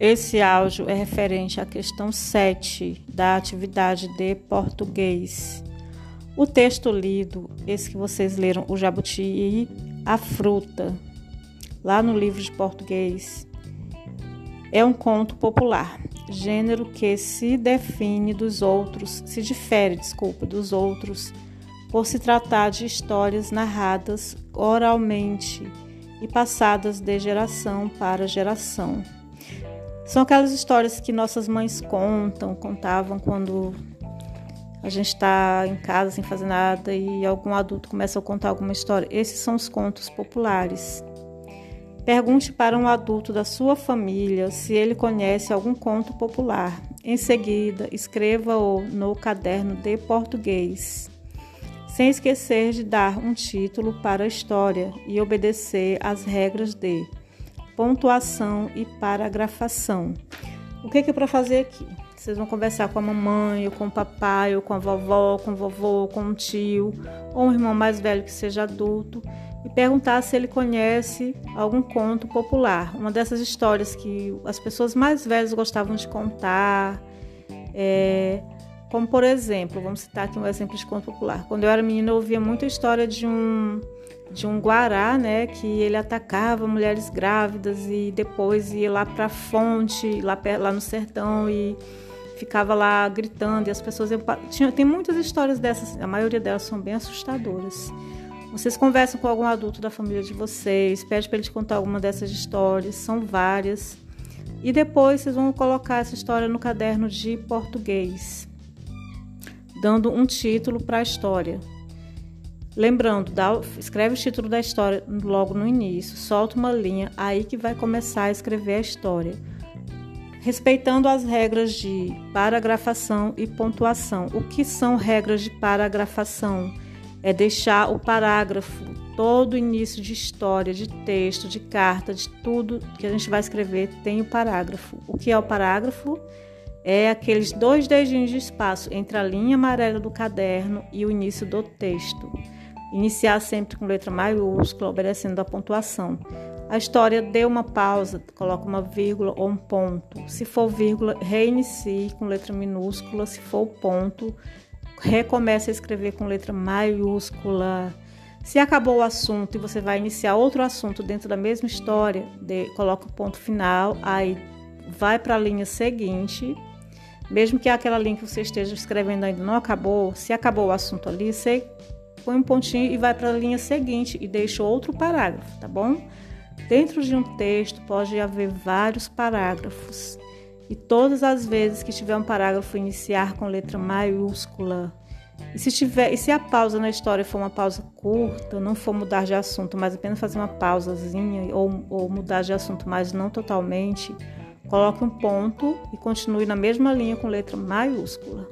Esse áudio é referente à questão 7 da atividade de português. O texto lido, esse que vocês leram, o jabuti e a fruta, lá no livro de português, é um conto popular, gênero que se define dos outros, se difere, desculpa, dos outros, por se tratar de histórias narradas oralmente e passadas de geração para geração. São aquelas histórias que nossas mães contam, contavam quando a gente está em casa sem fazer nada e algum adulto começa a contar alguma história. Esses são os contos populares. Pergunte para um adulto da sua família se ele conhece algum conto popular. Em seguida, escreva-o no caderno de português, sem esquecer de dar um título para a história e obedecer às regras de pontuação e paragrafação. O que é, para fazer aqui? Vocês vão conversar com a mamãe, ou com o papai, ou com a vovó, com o vovô, com o tio, ou um irmão mais velho que seja adulto, e perguntar se ele conhece algum conto popular. Uma dessas histórias que as pessoas mais velhas gostavam de contar. É, como, por exemplo, vamos citar aqui um exemplo de conto popular. Quando eu era menina, eu ouvia muita história de um de um guará, né, que ele atacava mulheres grávidas e depois ia lá para a fonte, lá, lá no sertão e ficava lá gritando e as pessoas iam, tinha, tem muitas histórias dessas, a maioria delas são bem assustadoras. Vocês conversam com algum adulto da família de vocês, pede para ele te contar alguma dessas histórias, são várias. E depois vocês vão colocar essa história no caderno de português, dando um título para a história. Lembrando, dá, escreve o título da história logo no início, solta uma linha, aí que vai começar a escrever a história. Respeitando as regras de paragrafação e pontuação. O que são regras de paragrafação? É deixar o parágrafo, todo início de história, de texto, de carta, de tudo que a gente vai escrever tem o parágrafo. O que é o parágrafo? É aqueles dois dedinhos de espaço entre a linha amarela do caderno e o início do texto. Iniciar sempre com letra maiúscula, obedecendo a pontuação. A história deu uma pausa, coloca uma vírgula ou um ponto. Se for vírgula, reinicie com letra minúscula. Se for ponto, recomece a escrever com letra maiúscula. Se acabou o assunto e você vai iniciar outro assunto dentro da mesma história, de, coloca o ponto final, aí vai para a linha seguinte. Mesmo que aquela linha que você esteja escrevendo ainda não acabou, se acabou o assunto ali, você põe um pontinho e vai para a linha seguinte e deixa outro parágrafo, tá bom? Dentro de um texto pode haver vários parágrafos. E todas as vezes que tiver um parágrafo iniciar com letra maiúscula, e se, tiver, e se a pausa na história for uma pausa curta, não for mudar de assunto, mas apenas fazer uma pausazinha ou, ou mudar de assunto, mas não totalmente, coloque um ponto e continue na mesma linha com letra maiúscula.